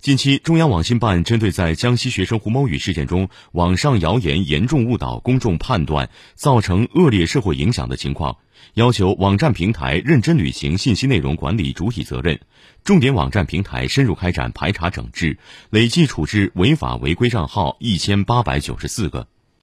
近期中央网信办针对在江西学生胡某宇事件中网上谣言严重误导公众判断造成恶劣社会影响的情况要求网站平台认真履行信息内容管理主体责任。重点网站平台深入开展排查整治累计处置违法违规账号一千八百九十四个。